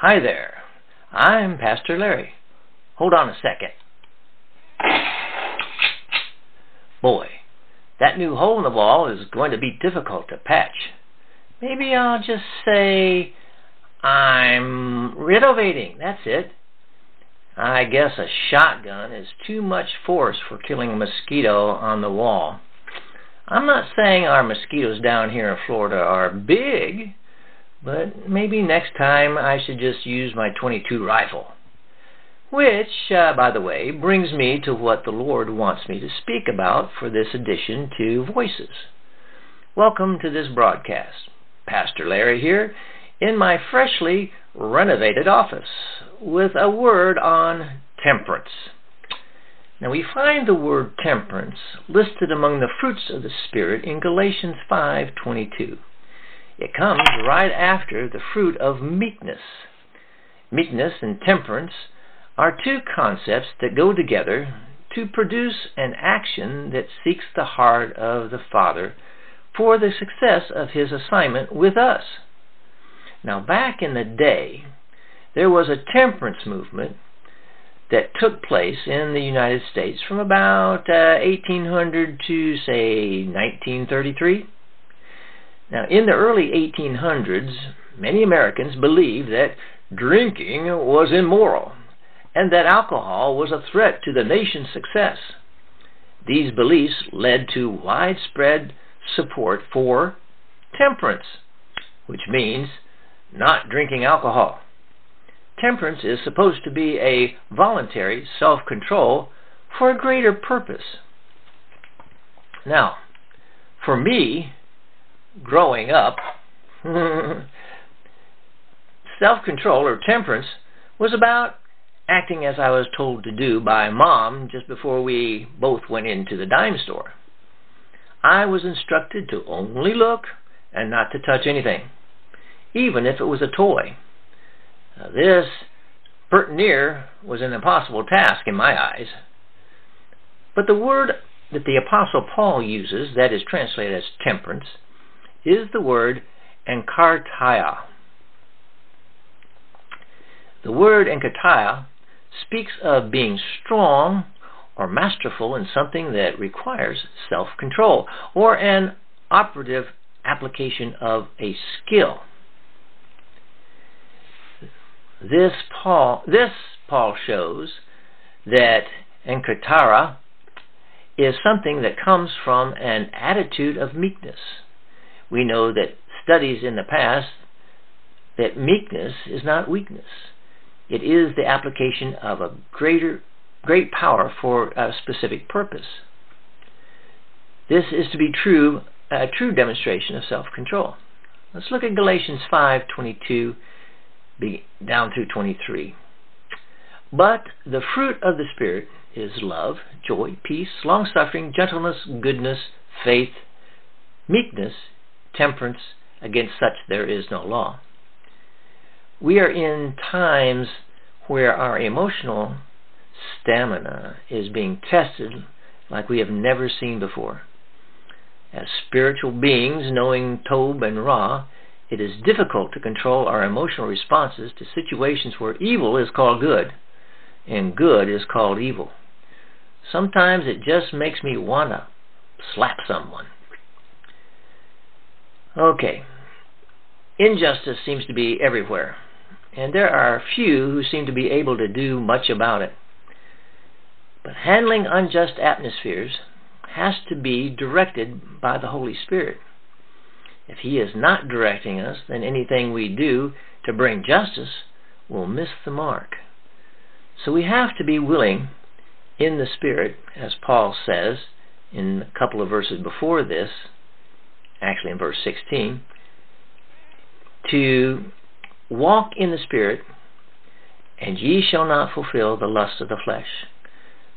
Hi there. I'm Pastor Larry. Hold on a second. Boy, that new hole in the wall is going to be difficult to patch. Maybe I'll just say I'm renovating. That's it. I guess a shotgun is too much force for killing a mosquito on the wall. I'm not saying our mosquitoes down here in Florida are big, but maybe next time I should just use my 22 rifle. Which, uh, by the way, brings me to what the Lord wants me to speak about for this addition to Voices. Welcome to this broadcast. Pastor Larry here in my freshly renovated office with a word on temperance. Now we find the word temperance listed among the fruits of the spirit in Galatians 5:22. It comes right after the fruit of meekness. Meekness and temperance are two concepts that go together to produce an action that seeks the heart of the Father for the success of his assignment with us. Now, back in the day, there was a temperance movement that took place in the United States from about uh, 1800 to, say, 1933. Now, in the early 1800s, many Americans believed that drinking was immoral and that alcohol was a threat to the nation's success. These beliefs led to widespread support for temperance, which means not drinking alcohol. Temperance is supposed to be a voluntary self control for a greater purpose. Now, for me, growing up, self control or temperance was about acting as I was told to do by mom just before we both went into the dime store. I was instructed to only look and not to touch anything, even if it was a toy. Now, this, pert near, was an impossible task in my eyes. But the word that the Apostle Paul uses, that is translated as temperance, is the word enkartia. The word enkartia speaks of being strong or masterful in something that requires self control or an operative application of a skill. This Paul, this Paul shows that enkartia is something that comes from an attitude of meekness. We know that studies in the past that meekness is not weakness. It is the application of a greater great power for a specific purpose. This is to be true a true demonstration of self-control. Let's look at Galatians 5:22 down through 23. But the fruit of the spirit is love, joy, peace, long-suffering, gentleness, goodness, faith, meekness, temperance. Against such there is no law. We are in times where our emotional stamina is being tested like we have never seen before. As spiritual beings, knowing Tob and Ra, it is difficult to control our emotional responses to situations where evil is called good and good is called evil. Sometimes it just makes me want to slap someone. Okay. Injustice seems to be everywhere, and there are few who seem to be able to do much about it. But handling unjust atmospheres has to be directed by the Holy Spirit. If He is not directing us, then anything we do to bring justice will miss the mark. So we have to be willing in the Spirit, as Paul says in a couple of verses before this, actually in verse 16, to walk in the Spirit, and ye shall not fulfill the lust of the flesh.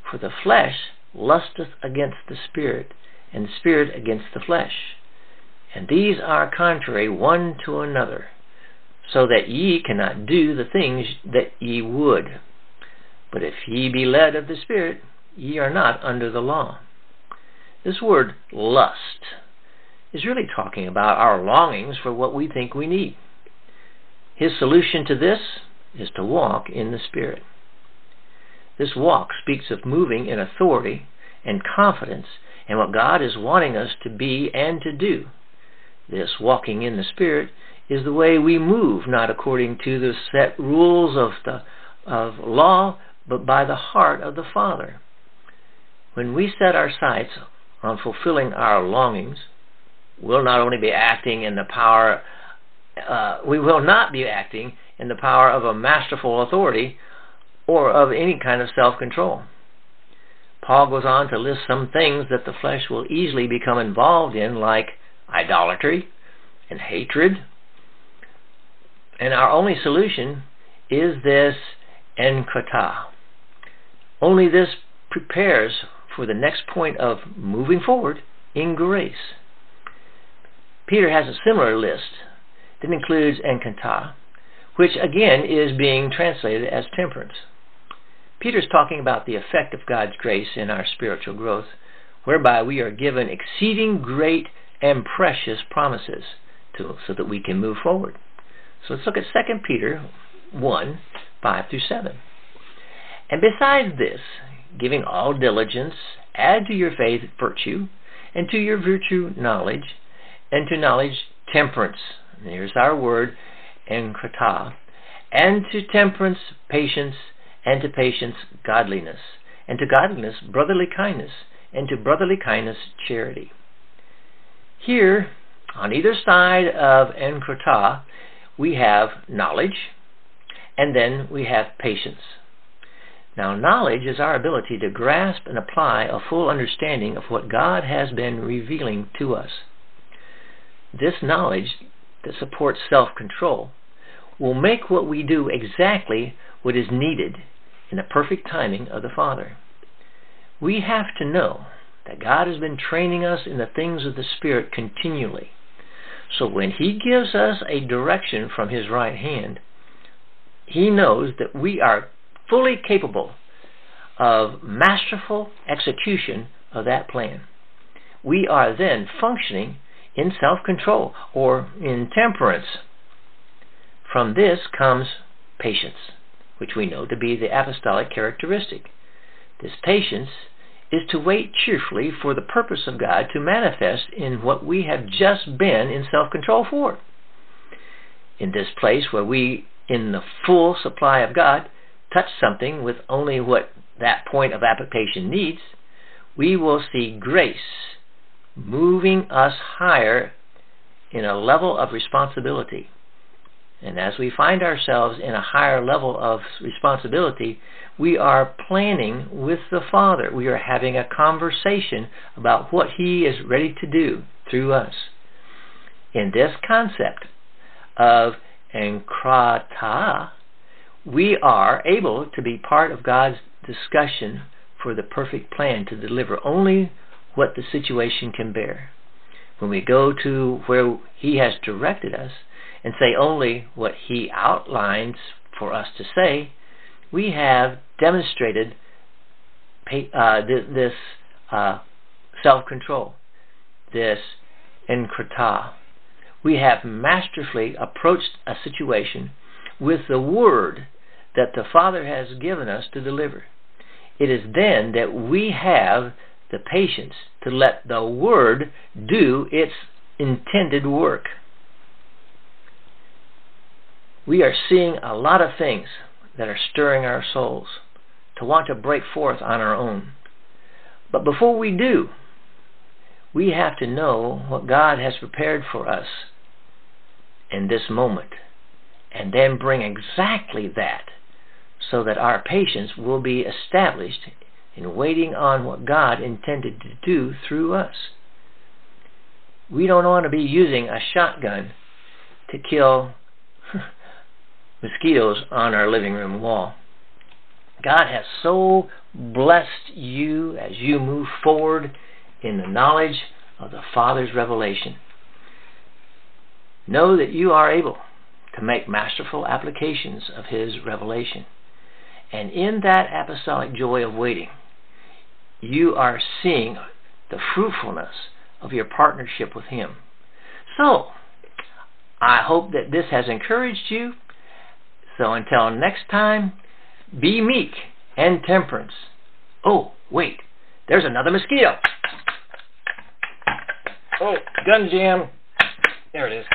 For the flesh lusteth against the Spirit, and the Spirit against the flesh. And these are contrary one to another, so that ye cannot do the things that ye would. But if ye be led of the Spirit, ye are not under the law. This word lust is really talking about our longings for what we think we need. His solution to this is to walk in the Spirit. This walk speaks of moving in authority and confidence in what God is wanting us to be and to do. This walking in the Spirit is the way we move, not according to the set rules of the of law, but by the heart of the Father. When we set our sights on fulfilling our longings, we'll not only be acting in the power, uh, we will not be acting in the power of a masterful authority or of any kind of self control. Paul goes on to list some things that the flesh will easily become involved in, like idolatry and hatred. And our only solution is this enkata. Only this prepares for the next point of moving forward in grace. Peter has a similar list that includes enkata, which again is being translated as temperance. Peter's talking about the effect of God's grace in our spiritual growth, whereby we are given exceeding great and precious promises to, so that we can move forward. So let's look at 2 Peter 1 5 through 7. And besides this, giving all diligence, add to your faith virtue, and to your virtue knowledge, and to knowledge temperance. Here's our word, enkrata. And to temperance patience, and to patience godliness, and to godliness brotherly kindness, and to brotherly kindness charity. Here, on either side of enkrata, we have knowledge, and then we have patience. Now, knowledge is our ability to grasp and apply a full understanding of what God has been revealing to us. This knowledge that supports self control will make what we do exactly what is needed in the perfect timing of the Father. We have to know that God has been training us in the things of the Spirit continually. So when He gives us a direction from His right hand, He knows that we are fully capable of masterful execution of that plan. We are then functioning in self control or in temperance. From this comes patience, which we know to be the apostolic characteristic. This patience is to wait cheerfully for the purpose of God to manifest in what we have just been in self control for. In this place where we, in the full supply of God, touch something with only what that point of application needs, we will see grace moving us higher in a level of responsibility. And as we find ourselves in a higher level of responsibility, we are planning with the Father. We are having a conversation about what He is ready to do through us. In this concept of enkrata, we are able to be part of God's discussion for the perfect plan to deliver only what the situation can bear. When we go to where He has directed us and say only what He outlines for us to say, we have demonstrated uh, this uh, self control, this enkrata. We have masterfully approached a situation with the word that the Father has given us to deliver. It is then that we have the patience to let the Word do its intended work. We are seeing a lot of things that are stirring our souls to want to break forth on our own. But before we do, we have to know what God has prepared for us in this moment and then bring exactly that so that our patience will be established in waiting on what God intended to do through us. We don't want to be using a shotgun to kill mosquitoes on our living room wall. God has so blessed you as you move forward in the knowledge of the Father's revelation. Know that you are able to make masterful applications of His revelation. And in that apostolic joy of waiting, you are seeing the fruitfulness of your partnership with Him. So, I hope that this has encouraged you So until next time, be meek and temperance. Oh, wait, there's another mosquito. Oh, gun jam. There it is.